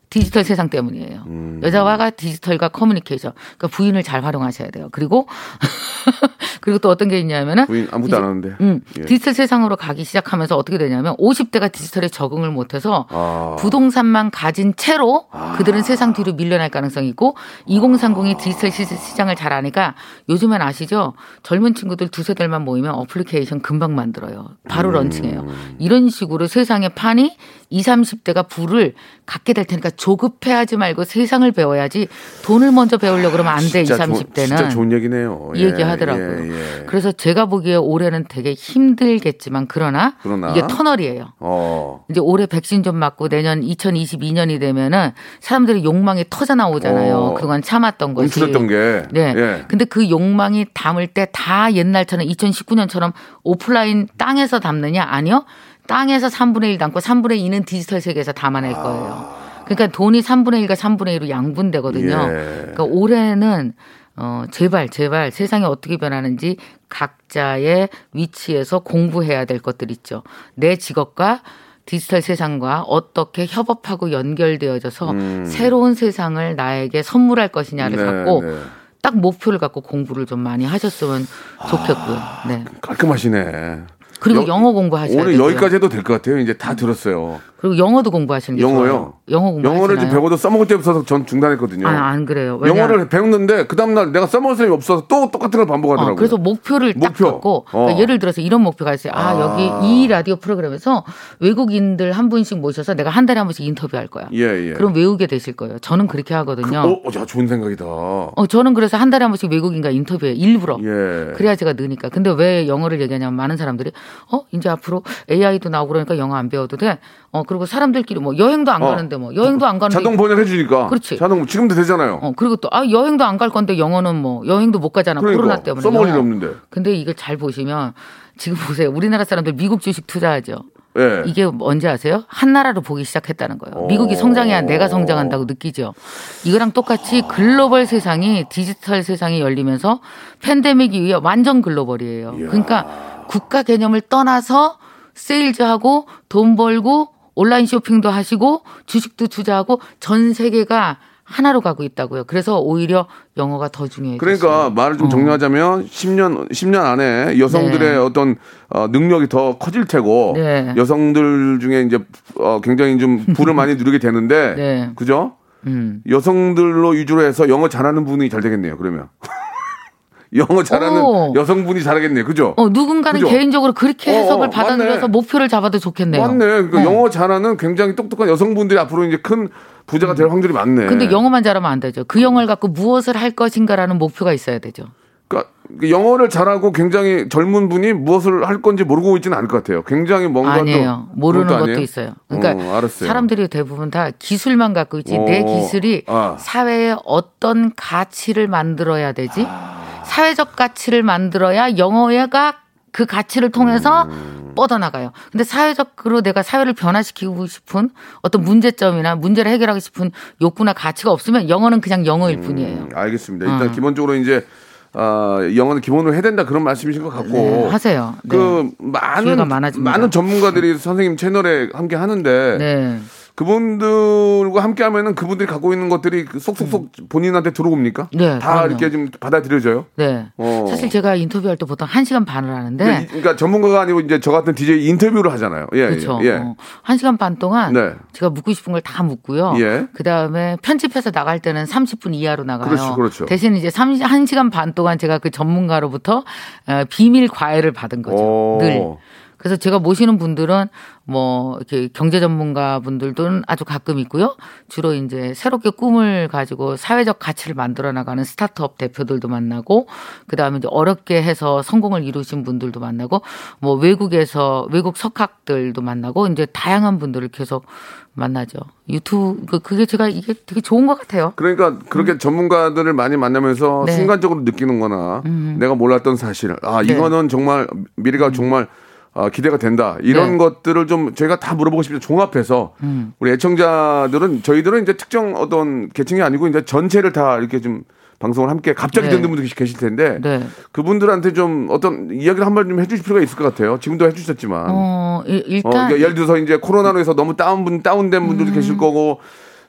디지털 세상 때문이에요. 음. 여자와가 디지털과 커뮤니케이션. 그러니까 부인을 잘 활용하셔야 돼요. 그리고 *laughs* 그리고 또 어떤 게 있냐면은 부인 아무도 이제- 안 하는데. 음, 예. 디지털 세상으로 가기 시작하면서 어떻게 되냐면 50대가 디지털에 적응을 못해서 아. 부동산만 가진 채로 그들은 세상 뒤로 밀려날 가능성이 있고 2030이 디지털 시- 시장을 잘 아니까 요즘엔 아시죠? 젊은 친구들 두세 달만 모이면 어플리케이션 금방 만들어요. 바로 음. 런칭해요. 이런 식으로 세상의 판이 20, 30대가 부를 갖게 될 테니까 조급해하지 말고 세상을 배워야지 돈을 먼저 배우려고 그러면 안 돼. 20, 진짜 좋- 30대는. 진짜 좋은 얘기네요. 이 얘기 하더라고요. 예, 예. 그래서 제가 보기에 올해는 되게 힘들겠지만 그러나, 그러나? 이게 터널이에요. 어. 이제 올해 백신 좀 맞고 내년 2022년이 되면은 사람들이 욕망이 터져 나오잖아요. 어. 그동안 참았던 것이. 움츠렸던 게. 네. 예. 근데 그 욕망이 담을 때 다 옛날처럼 2019년처럼 오프라인 땅에서 담느냐? 아니요. 땅에서 3분의 1 담고 3분의 2는 디지털 세계에서 담아낼 거예요. 그러니까 돈이 3분의 1과 3분의 1로 양분되거든요. 예. 그러니까 올해는 어 제발 제발 세상이 어떻게 변하는지 각자의 위치에서 공부해야 될 것들 있죠. 내 직업과 디지털 세상과 어떻게 협업하고 연결되어져서 새로운 세상을 나에게 선물할 것이냐를 네, 갖고 네. 딱 목표를 갖고 공부를 좀 많이 하셨으면 좋겠고요. 네. 깔끔하시네. 그리고 여- 영어 공부하셔야 오늘 되고요. 여기까지 해도 될 것 같아요. 이제 다 들었어요. 그리고 영어도 공부하시는 게 영어요? 좋아요. 영어 공부 영어를 좀 배워도 써먹을 데 없어서 전 중단했거든요. 아, 안 그래요. 왜냐- 영어를 배웠는데 그 다음 날 내가 써먹을 사람이 없어서 또 똑같은 걸 반복하더라고요. 어, 그래서 목표를 딱 목표. 갖고 그러니까 어. 예를 들어서 이런 목표가 있어요. 아, 아. 여기 이 라디오 프로그램에서 외국인들 한 분씩 모셔서 내가 한 달에 한 번씩 인터뷰할 거야. 예, 예. 그럼 외우게 되실 거예요. 저는 그렇게 하거든요. 어, 야, 좋은 생각이다. 어, 저는 그래서 한 달에 한 번씩 외국인과 인터뷰해 일부러. 예. 그래야 제가 느니까. 근데 왜 영어를 얘기하냐면 많은 사람들이 어 이제 앞으로 AI도 나오고 그러니까 영어 안 배워도 돼. 어 그 리고 사람들끼리 뭐 여행도 안 어. 가는데 뭐 여행도 안 가는데 자동 번역 해주니까. 그렇지. 자동 지금도 되잖아요. 어 그리고 또 아 여행도 안 갈 건데 영어는 뭐 여행도 못 가잖아 그러니까 코로나 때문에. 써먹을 일. 없는데. 근데 이걸 잘 보시면 지금 보세요. 우리나라 사람들 미국 주식 투자하죠. 예. 이게 뭔지 아세요? 한 나라로 보기 시작했다는 거예요. 오. 미국이 성장해야 내가 성장한다고 느끼죠. 이거랑 똑같이 글로벌 세상이 디지털 세상이 열리면서 팬데믹 이후에 완전 글로벌이에요. 그러니까 국가 개념을 떠나서 세일즈하고 돈 벌고 온라인 쇼핑도 하시고 주식도 투자하고 전 세계가 하나로 가고 있다고요. 그래서 오히려 영어가 더 중요해요. 그러니까 말을 좀 정리하자면 10년 10년 안에 여성들의 네. 어떤 어, 능력이 더 커질 테고 네. 여성들 중에 이제 어, 굉장히 좀 부를 많이 *laughs* 누리게 되는데 네. 그죠? 음. 여성들로 위주로 해서 영어 잘하는 분이 잘 되겠네요. 그러면 영어 잘하는 오. 여성분이 잘하겠네요. 그죠? 어, 누군가는 그죠? 개인적으로 그렇게 어, 해석을 어, 받아들여서. 목표를 잡아도 좋겠네요. 맞네. 그러니까 어. 영어 잘하는 굉장히 똑똑한 여성분들이 앞으로 이제 큰 부자가 될 확률이 많네. 음. 근데 영어만 잘하면 안 되죠. 그 영어를 갖고 무엇을 할 것인가라는 목표가 있어야 되죠. 그러니까 영어를 잘하고 굉장히 젊은 분이 무엇을 할 건지 모르고 있지는 않을 것 같아요. 굉장히 뭔가 아니에요. 또 모르는 것도 아니에요? 있어요. 그러니까 어. 사람들이 대부분 다 기술만 갖고 있지 내 오. 기술이 아. 사회에 어떤 가치를 만들어야 되지? 사회적 가치를 만들어야 영어가 그 가치를 통해서 음. 뻗어나가요. 근데 사회적으로 내가 사회를 변화시키고 싶은 어떤 문제점이나 문제를 해결하고 싶은 욕구나 가치가 없으면 영어는 그냥 영어일 뿐이에요. 음, 알겠습니다. 일단 어. 기본적으로 이제 어, 영어는 기본으로 해야 된다 그런 말씀이신 것 같고. 네, 하세요. 네. 그 기회가 많은. 많은 전문가들이 선생님 채널에 함께 하는데 네. 그분들과 함께 하면은 그분들이 갖고 있는 것들이 그 속속속 본인한테 들어옵니까? 음. 네, 다 그럼요. 이렇게 좀 받아들여져요? 네. 어. 사실 제가 인터뷰할 때 보통 1 시간 반을 하는데 그러니까, 이- 그러니까 전문가가 아니고 이제 저 같은 DJ 인터뷰를 하잖아요. 예, 그렇죠. 예. 예. 어, 한 시간 반 동안 네. 제가 묻고 싶은 걸 다 묻고요. 예. 그 다음에 편집해서 나갈 때는 30분 이하로 나가요. 그렇죠, 그렇죠. 대신 이제 3, 한 시간 반 동안 제가 그 전문가로부터 어, 비밀 과외를 받은 거죠. 오. 늘. 그래서 제가 모시는 분들은 뭐 이렇게 경제 전문가 분들도 아주 가끔 있고요. 주로 이제 새롭게 꿈을 가지고 사회적 가치를 만들어 나가는 스타트업 대표들도 만나고 그다음에 이제 어렵게 해서 성공을 이루신 분들도 만나고 뭐 외국에서 외국 석학들도 만나고 이제 다양한 분들을 계속 만나죠. 유튜브 그- 그게 제가 이게 되게 좋은 것 같아요. 그러니까 그렇게 전문가들을 많이 만나면서 음. 네. 순간적으로 느끼는 거나 내가 몰랐던 사실, 아, 네. 음. 이거는 정말 미래가 정말 아, 기대가 된다. 이런 네. 것들을 좀 저희가 다 물어보고 싶죠. 종합해서 음. 우리 애청자들은 저희들은 이제 특정 어떤 계층이 아니고 이제 전체를 다 이렇게 좀 방송을 함께 갑자기 네. 듣는 분들이 계실 텐데 네. 그분들한테 좀 어떤 이야기를 한번 좀 해주실 필요가 있을 것 같아요. 지금도 해주셨지만. 어, 일- 어, 일단 그러니까 예를 들어서 이제 코로나로 해서 너무 다운 분 다운된 분들도 음. 계실 거고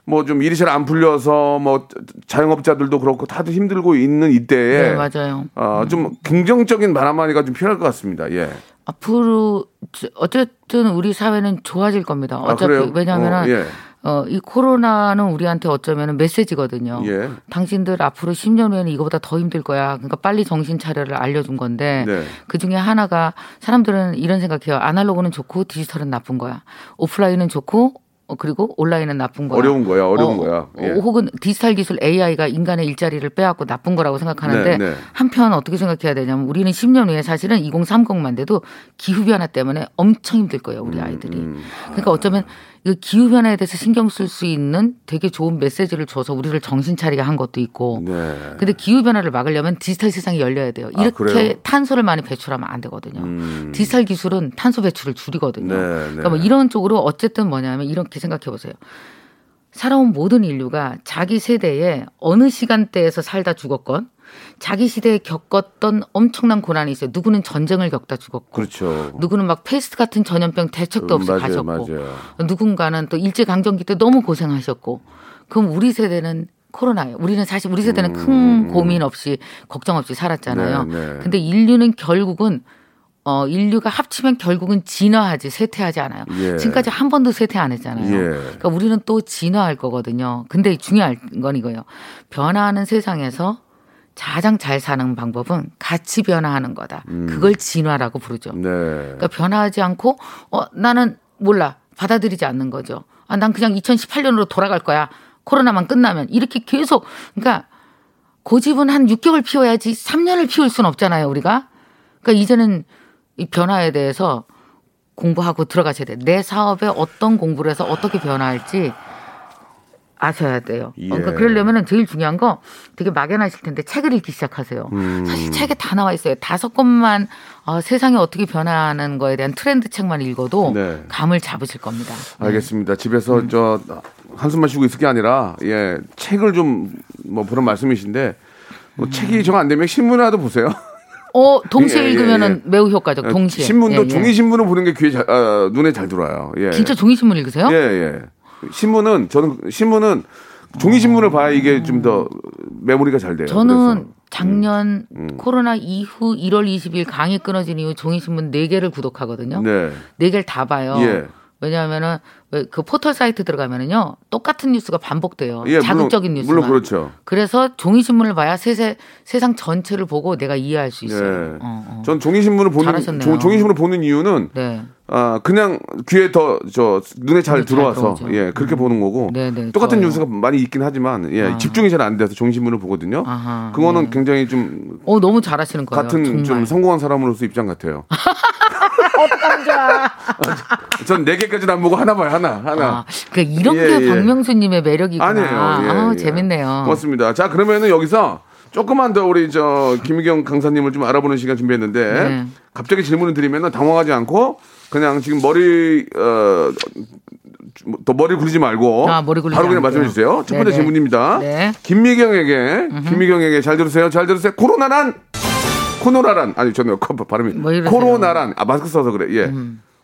뭐 좀 일이 잘 안 풀려서 뭐 자영업자들도 그렇고 다들 힘들고 있는 이때에 네, 맞아요. 어, 좀 긍정적인 말 한마디가 좀 필요할 것 같습니다. 예. 앞으로 저- 어쨌든 우리 사회는 좋아질 겁니다. 아, 어차피 그래요? 왜냐하면은 어, 예. 어, 이 코로나는 우리한테 어쩌면 메시지거든요. 예. 당신들 앞으로 10년 후에는 이거보다 더 힘들 거야. 그러니까 빨리 정신 차려를 알려준 건데 네. 그 중에 하나가 사람들은 이런 생각해요. 아날로그는 좋고 디지털은 나쁜 거야. 오프라인은 좋고 어, 그리고 온라인은 나쁜 거야. 어려운 거야, 어려운 어, 거야. 예. 어, 혹은 디지털 기술 AI가 인간의 일자리를 빼앗고 나쁜 거라고 생각하는데 네, 네. 한편 어떻게 생각해야 되냐면 우리는 10년 후에 사실은 2030만 돼도 기후 변화 때문에 엄청 힘들 거예요, 음, 우리 아이들이. 그러니까 어쩌면 이 기후 변화에 대해서 신경 쓸 수 있는 되게 좋은 메시지를 줘서 우리를 정신 차리게 한 것도 있고. 네. 근데 기후 변화를 막으려면 디지털 세상이 열려야 돼요. 아, 이렇게 그래요? 탄소를 많이 배출하면 안 되거든요. 음. 디지털 기술은 탄소 배출을 줄이거든요. 네, 네. 그러니까 뭐 이런 쪽으로 어쨌든 뭐냐면 이렇게 생각해 보세요. 살아온 모든 인류가 자기 세대에 어느 시간대에서 살다 죽었건 자기 시대에 겪었던 엄청난 고난이 있어요. 누구는 전쟁을 겪다 죽었고 그렇죠. 누구는 막 페스트 같은 전염병 대책도 없이 음, 맞아요, 가셨고 맞아요. 누군가는 또 일제 강점기 때 너무 고생하셨고 그럼 우리 세대는 코로나예요. 우리는 사실 우리 세대는 큰 고민 없이 걱정 없이 살았잖아요. 음. 네, 네. 근데 인류는 결국은 어 인류가 합치면 결국은 진화하지 쇠퇴하지 않아요. 예. 지금까지 한 번도 쇠퇴 안 했잖아요. 예. 그러니까 우리는 또 진화할 거거든요. 근데 중요한 건 이거예요. 변화하는 세상에서 가장 잘 사는 방법은 같이 변화하는 거다. 그걸 진화라고 부르죠. 네. 그러니까 변화하지 않고 어 나는 몰라 받아들이지 않는 거죠. 아 난 그냥 2018년으로 돌아갈 거야. 코로나만 끝나면 이렇게 계속 그러니까 고집은 한 6개월 피워야지 3년을 피울 수는 없잖아요, 우리가. 그러니까 이제는 이 변화에 대해서 공부하고 들어가셔야 돼요. 내 사업에 어떤 공부를 해서 어떻게 변화할지 아셔야 돼요. 예. 어, 그러니까 그러려면은 제일 중요한 거 되게 막연하실 텐데 책을 읽기 시작하세요. 음. 사실 책에 다 나와 있어요. 다섯 권만 어, 세상이 어떻게 변화하는 거에 대한 트렌드 책만 읽어도 네. 감을 잡으실 겁니다. 알겠습니다. 집에서 음. 저 한숨만 쉬고 있을 게 아니라 예 책을 좀 뭐 그런 말씀이신데 뭐 음. 책이 정 안 되면 신문이라도 보세요. 어, 동시에 *laughs* 예, 예, 읽으면은 예. 매우 효과적. 동시에. 신문도 예, 예. 종이 신문을 보는 게 귀에 잘, 아, 눈에 잘 들어와요. 예. 진짜 종이 신문 읽으세요? 예, 예. 신문은 저는 신문은 종이 신문을 봐야 이게 좀 더 메모리가 잘 돼요. 저는 그래서. 작년 음. 코로나 이후 1월 20일 강의 끊어진 이후 종이 신문 4개를 구독하거든요. 네. 네 개를 다 봐요. 예. 왜냐하면은 왜그 포털 사이트 들어가면은요 똑같은 뉴스가 반복돼요. 예, 자극적인 뉴스만. 물론 그렇죠. 그래서 종이 신문을 봐야 세세, 세상 전체를 보고 내가 이해할 수 있어요. 예. 어, 어. 전 종이 신문을 보는. 종- 종이 신문을 보는 이유는 네. 아 그냥 귀에 더 저 눈에 잘잘 들어와서 들어오죠. 예 그렇게 보는 거고 네, 네, 똑같은 좋아요. 뉴스가 많이 있긴 하지만 예 아. 집중이 잘 안 돼서 종이 신문을 보거든요. 아하, 그거는 네. 굉장히 좀어 너무 잘하시는 거예요. 같은 정말. 좀 성공한 사람으로서 입장 같아요. *laughs* 전 네 개까지는 안 보고 하나 봐요 하나 하나. 아, 그 이런 예, 게 예. 박명수님의 매력이구나. 아니에요. 예, 아, 예. 재밌네요. 고맙습니다. 자, 그러면은 여기서 조금만 더 우리 저 김희경 강사님을 좀 알아보는 시간 준비했는데 네. 갑자기 질문을 드리면은 당황하지 않고 그냥 지금 머리 어 더 머리 굴리지 말고 아, 머리 굴리지 바로 그냥. 말씀해 주세요. 첫 번째 네네. 질문입니다. 네. 김미경에게 김미경에게 잘 들으세요. 잘 들으세요. 코로나란 코로나란 아니 저는 코- 발음이 뭐 이러세요? 음. 코로나란 아 마스크 써서 그래. 예.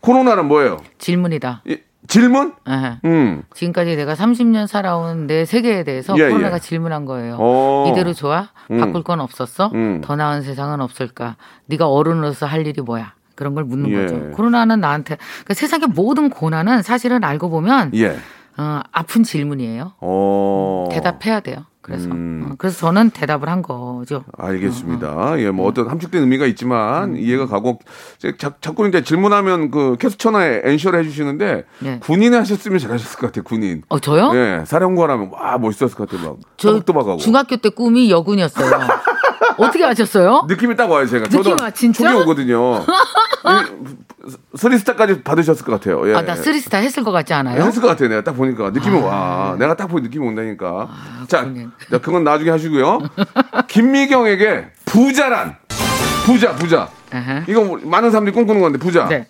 코로나란 뭐예요? 질문이다. 이- 질문? 에헤. 음. 지금까지 내가 30년 살아온 내 세계에 대해서 예, 코로나가 예. 질문한 거예요. 어. 이대로 좋아? 음. 바꿀 건 없었어? 음. 더 나은 세상은 없을까? 네가 어른으로서 할 일이 뭐야? 그런 걸 묻는 예. 거죠. 코로나는 나한테 그러니까 세상의 모든 고난은 사실은 알고 보면 예. 어, 아픈 질문이에요. 어. 대답해야 돼요. 그래서 음. 어, 그래서 저는 대답을 한 거죠. 알겠습니다. 예, 뭐 어떤 함축된 의미가 있지만 음. 이해가 가고 자, 자, 자꾸 이제 질문하면 그 캐스처나에 엔셔를 해주시는데 네. 군인 하셨으면 잘하셨을 것 같아요. 군인. 어 저요? 예, 사령관하면 와 멋있었을 것 같아요. 막 저 또박또박하고. 중학교 때 꿈이 여군이었어요. *laughs* 어떻게 아셨어요? 느낌이 딱 와요, 제가. 느낌이 와, 진짜? 총이 오거든요. 이, three star까지 받으셨을 것 같아요. 예. 아, 나 three star 했을 것 같지 않아요? 했을 것 같아요. 내가 딱 보니까 느낌이 와. 내가 딱 보니 느낌이 온다니까. 자, 군인. 자, 그건 나중에 하시고요. 김미경에게 부자란 부자 부자. 이거 뭐 많은 사람들이 꿈꾸는 건데 부자. 네.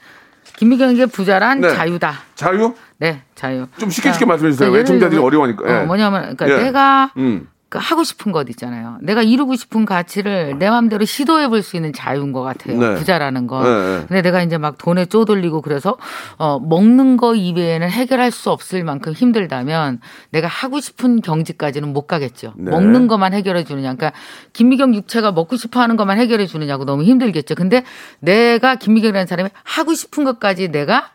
김미경에게 부자란 네. 자유다. 자유? 네, 자유. 좀 쉽게 자, 쉽게 말씀해 주세요. 그러니까 예를 들면, 어려워하니까. 예. 어, 뭐냐면, 그러니까 예. 내가 음. 그 하고 싶은 것 있잖아요. 내가 이루고 싶은 가치를 내 마음대로 시도해 볼 수 있는 자유인 것 같아요. 네. 부자라는 건. 네, 네. 근데 내가 이제 막 돈에 쪼들리고 그래서 어 먹는 거 이외에는 해결할 수 없을 만큼 힘들다면 내가 하고 싶은 경지까지는 못 가겠죠. 네. 먹는 것만 해결해 주느냐. 그러니까 김미경 육체가 먹고 싶어 하는 것만 해결해 주느냐고 너무 힘들겠죠. 근데 내가 김미경이라는 사람이 하고 싶은 것까지 내가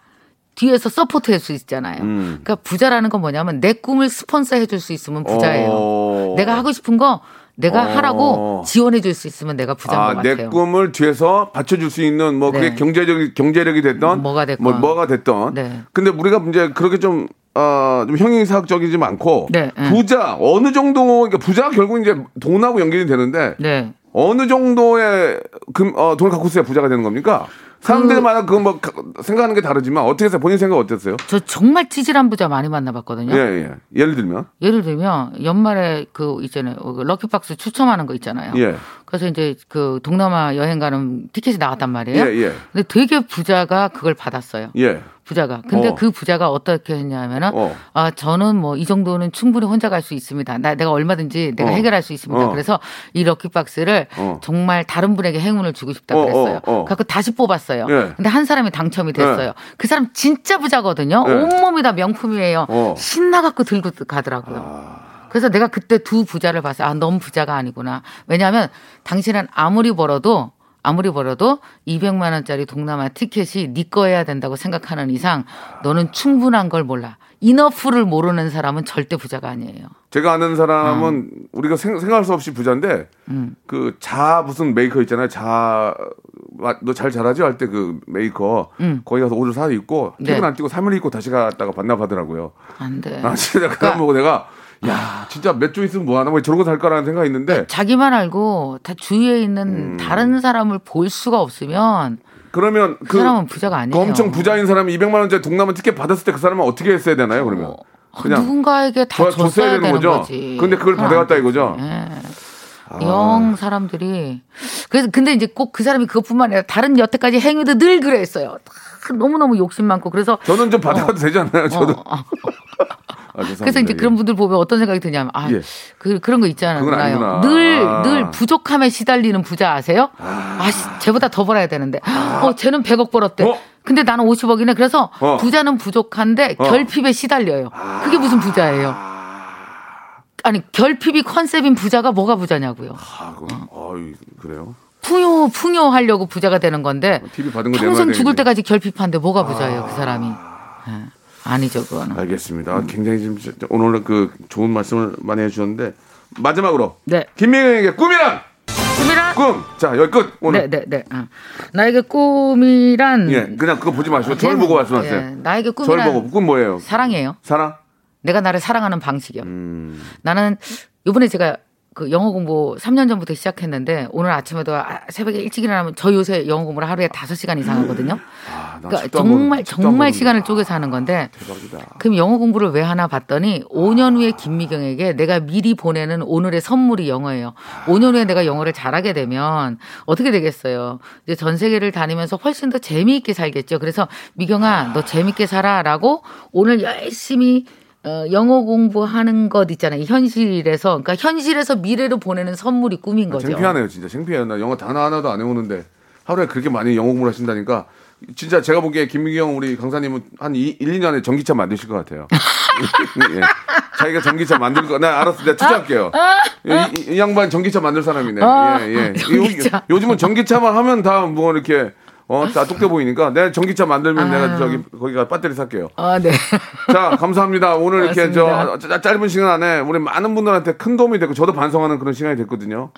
뒤에서 support 할 수 있잖아요. 음. 그러니까 부자라는 건 뭐냐면 내 꿈을 스폰서 해줄 수 있으면 부자예요. 어. 내가 하고 싶은 거 내가 어. 하라고 지원해 줄 수 있으면 내가 부자인 아, 것내 같아요. 꿈을 뒤에서 받쳐줄 수 있는 뭐 그게 네. 경제적 경제력이 됐던 뭐가 됐건. 뭐 뭐가 됐던. 네. 근데 우리가 이제 그렇게 좀 어, 좀 형이사학적이지 않고 네, 네. 부자 어느 정도 그러니까 부자가 결국 이제 돈하고 연결이 되는데 네. 어느 정도의 금, 어, 돈을 갖고 있어야 부자가 되는 겁니까? 사람들마다 그건 뭐 가- 생각하는 게 다르지만 어떻게 해서 본인 생각 어땠어요? 저 정말 찌질한 부자 많이 만나봤거든요. 예, 예. 예를 들면 예를 들면 연말에 그 있잖아요. 그 럭키박스 추첨하는 거 있잖아요. 예. 그래서 이제 그 동남아 여행 가는 티켓이 나왔단 말이에요. 예, 예. 근데 되게 부자가 그걸 받았어요. 예. 부자가. 근데 어. 그 부자가 어떻게 했냐면은 어. 아 저는 뭐 이 정도는 충분히 혼자 갈 수 있습니다. 나 내가 얼마든지 내가 어. 해결할 수 있습니다. 어. 그래서 이 럭키박스를 어. 정말 다른 분에게 행운을 주고 싶다 어, 그랬어요. 그래서 다시 뽑았어요. 예. 근데 한 사람이 당첨이 됐어요. 그 사람 진짜 부자거든요. 예. 온몸이 다 명품이에요. 어. 신나갖고 들고 가더라고요. 그래서 내가 그때 두 부자를 봤어요. 아, 너는 부자가 아니구나. 왜냐하면 당신은 아무리 벌어도 아무리 벌어도 200만 원짜리 동남아 티켓이 네 거여야 된다고 생각하는 이상 너는 충분한 걸 몰라. enough를 모르는 사람은 절대 부자가 아니에요. 제가 아는 사람은 우리가 생, 생각할 수 없이 부자인데 음. 그자 무슨 메이커 있잖아요. 자 너 잘 잘하지 할 때 그 메이커 음. 거기 가서 옷을 사 입고 네. 택은 안 떼고 3일 입고 다시 갔다가 반납하더라고요. 안 돼. 아 진짜 그거 보고 내가 야 진짜 몇 주 있으면 뭐 하나 뭐 저러고 살까라는 생각이 있는데 자기만 알고 다 주위에 있는 음. 다른 사람을 볼 수가 없으면 그러면 그, 그, 사람은 부자가 아니에요. 그 엄청 부자인 사람이 200만 원짜리 동남아 티켓 받았을 때 그 사람은 어떻게 했어야 되나요? 그러면 어, 누군가에게 다 줘- 줬어야 줬어야 되는 되는 거죠? 거지. 근데 그걸 받아갔다. 이거죠? 예. 영 사람들이 그래서 근데 이제 꼭 그 사람이 그것뿐만 아니라 다른 여태까지 행위도 늘 그랬어요. 다 너무 너무 욕심 많고 그래서 저는 좀 받아가도 되지 않나요? 저도 어, *laughs* 어. 아, 죄송합니다. 그래서 이제 예. 그런 분들 보면 어떤 생각이 드냐면 아, 예. 그 그런 거 있잖아요. 그건 아니구나. 늘 아. 늘 부족함에 시달리는 부자 아세요? 아, 씨, 쟤보다 더 벌어야 되는데. 어, 쟤는 100억 벌었대. 어? 근데 나는 50억이네. 그래서 어. 부자는 부족한데 어. 결핍에 시달려요. 그게 무슨 부자예요? 아니 결핍이 컨셉인 부자가 뭐가 부자냐고요. 아, 그럼, 어이, 그래요? 풍요 풍요하려고 부자가 되는 건데 거 평생 죽을. 때까지 결핍한데 뭐가 부자예요 그 사람이? 예. 아니죠 그거는. 알겠습니다. 굉장히 지금 오늘 그 좋은 말씀을 많이 해주셨는데 마지막으로 네. 김민경에게 꿈이란 꿈이란 꿈. 자 여기 끝 오늘. 네네네. 어. 나에게 꿈이란 예, 그냥 그거 보지 마시고 저를 쟤는- 보고 말씀하세요. 예, 나에게 저를 꿈이란 보고 꿈 뭐예요? 사랑이에요. 사랑? 내가 나를 사랑하는 방식이요. 음, 나는 요번에 제가 그 영어 공부 3년 전부터 시작했는데 오늘 아침에도 아, 새벽에 일찍 일어나면 저 요새 영어 공부를 하루에 5시간 이상 하거든요. 아, 나 그러니까 정말 정말 시간을. 쪼개서 하는 건데 대박이다. 그럼 영어 공부를 왜 하나 봤더니 5년 후에 김미경에게 내가 미리 보내는 오늘의 선물이 영어예요. 5년 후에 내가 영어를 잘하게 되면 어떻게 되겠어요? 이제 전 세계를 다니면서 훨씬 더 재미있게 살겠죠. 그래서 미경아, 너 재밌게 살아라고 오늘 열심히 어, 영어 공부하는 것 있잖아요. 현실에서 그러니까 현실에서 미래로 보내는 선물이 꿈인 거죠. 창피하네요, 진짜. 창피해요. 나 영어 단어 하나도 안 해오는데 하루에 그렇게 많이 영어 공부를 하신다니까 진짜 제가 보기에 김미경 우리 강사님은 한 2, 1, 2년에 전기차 만드실 것 같아요. *laughs* 예. 자기가 전기차 만들 거, 나 알았어. 내가 투자할게요. 이, 이- 이 양반 전기차 만들 사람이네. 아, 예, 예. 전기차. 요, 요즘은 전기차만 하면 다 뭐 이렇게 어, 다 똑돼 보이니까 내가 전기차 만들면 내가 저기 거기가 배터리 살게요. 아, 네. 자, 감사합니다. 오늘 이렇게 저 짧은 시간 안에 우리 많은 분들한테 큰 도움이 됐고 저도 반성하는 그런 시간이 됐거든요.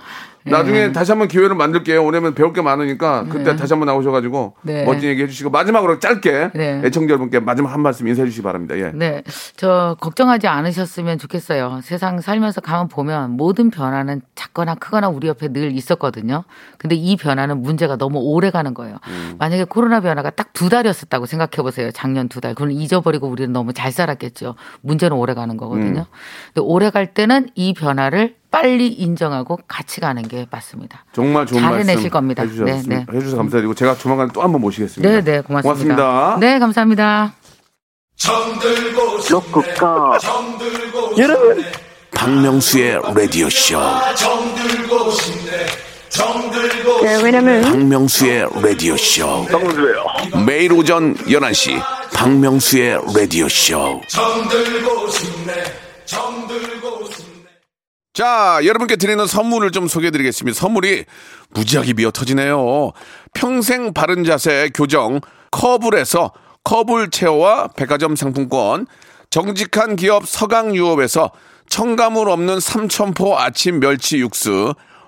나중에 네. 다시 한번 기회를 만들게요. 왜냐면 배울 게 많으니까 그때 다시 한번 나오셔 가지고 네. 멋진 얘기 해 주시고 마지막으로 짧게 네. 애청자 여러분께 마지막 한 말씀 인사해 주시기 바랍니다. 예. 네, 저 걱정하지 않으셨으면 좋겠어요. 세상 살면서 가만 보면 모든 변화는 작거나 크거나 우리 옆에 늘 있었거든요. 근데 이 변화는 문제가 너무 오래 가는 거예요. 만약에 코로나 변화가 딱 두 달이었었다고 생각해 보세요. 작년 두 달. 그건 잊어버리고 우리는 너무 잘 살았겠죠. 문제는 오래 가는 거거든요. 근데 오래 갈 때는 이 변화를 빨리 인정하고 같이 가는 게 맞습니다. 정말 좋은 잘 말씀 해내실 겁니다. 해주셨습니다. 네, 네. 해주셔서 감사드리고 제가 조만간 또 한번 모시겠습니다. 네, 네, 고맙습니다. 고맙습니다. 네, 감사합니다. 로쿠꺼 여러분 박명수의 라디오 쇼. 네, 왜냐면 박명수의 라디오 쇼. 매일 오전 11시 박명수의 라디오 쇼. 자, 여러분께 드리는 선물을 좀 소개해 드리겠습니다. 선물이 무지하게 미어 터지네요. 평생 바른 자세 교정 커블에서 커블 체어와 백화점 상품권, 정직한 기업 서강유업에서 첨가물 없는 삼천포 아침 멸치 육수,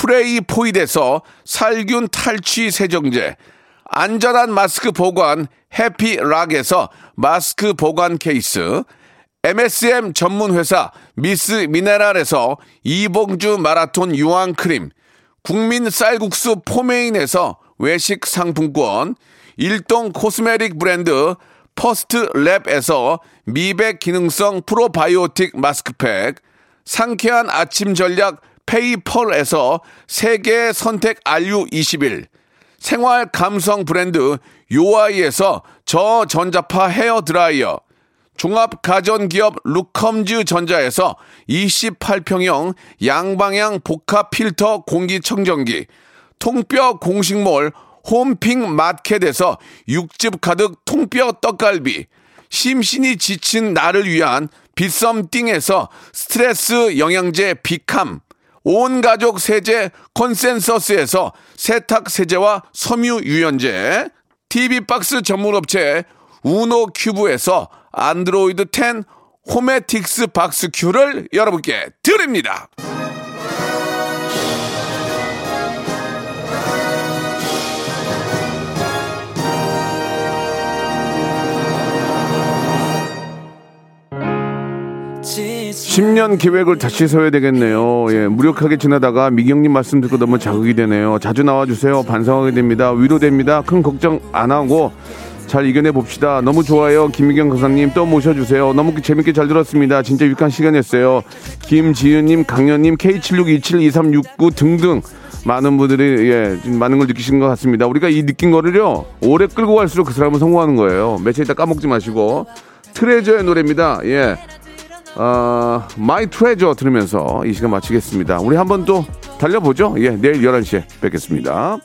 프레이 포이드에서 살균 탈취 세정제, 안전한 마스크 보관 해피락에서 마스크 보관 케이스, MSM 전문 회사 미스 미네랄에서 이봉주 마라톤 유황 크림, 국민 쌀국수 포메인에서 외식 상품권, 일동 cosmetic 브랜드 퍼스트 랩에서 미백 기능성 프로바이오틱 마스크팩, 상쾌한 아침 전략 페이펄에서 세계 선택 RU21, 생활 감성 브랜드 요아이에서 저전자파 헤어 드라이어, 종합 가전기업 루컴즈 전자에서 28평형 양방향 복합 필터 공기청정기, 통뼈 공식몰 홈핑 마켓에서 육즙 가득 통뼈 떡갈비, 심신이 지친 나를 위한 비썸띵에서 스트레스 영양제 비캄, 온 가족 세제 컨센서스에서 세탁 세제와 섬유 유연제, TV 박스 전문 업체 우노 큐브에서 안드로이드 10 Homatics Box Q를 여러분께 드립니다. 10년 계획을 다시 세워야 되겠네요. 예, 무력하게 지나다가 미경님 말씀 듣고 너무 자극이 되네요. 자주 나와주세요. 반성하게 됩니다. 위로됩니다. 큰 걱정 안 하고 잘 이겨내 봅시다. 너무 좋아요. 김미경 강사님 또 모셔주세요. 너무 재밌게 잘 들었습니다. 진짜 유익한 시간이었어요. 김지은님, 강현님, K76272369 등등 많은 분들이 예, 좀 많은 걸 느끼시는 것 같습니다. 우리가 이 느낀 거를요 오래 끌고 갈수록 그 사람은 성공하는 거예요. 며칠 있다 까먹지 마시고 트레저의 노래입니다. 예. 어, My Treasure 들으면서 이 시간 마치겠습니다. 우리 한번 또 달려보죠. 예, 내일 11시에 뵙겠습니다.